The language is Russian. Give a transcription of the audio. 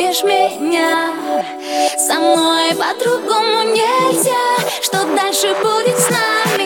целуешь меня? Со мной по-другому нельзя. Что дальше будет с нами?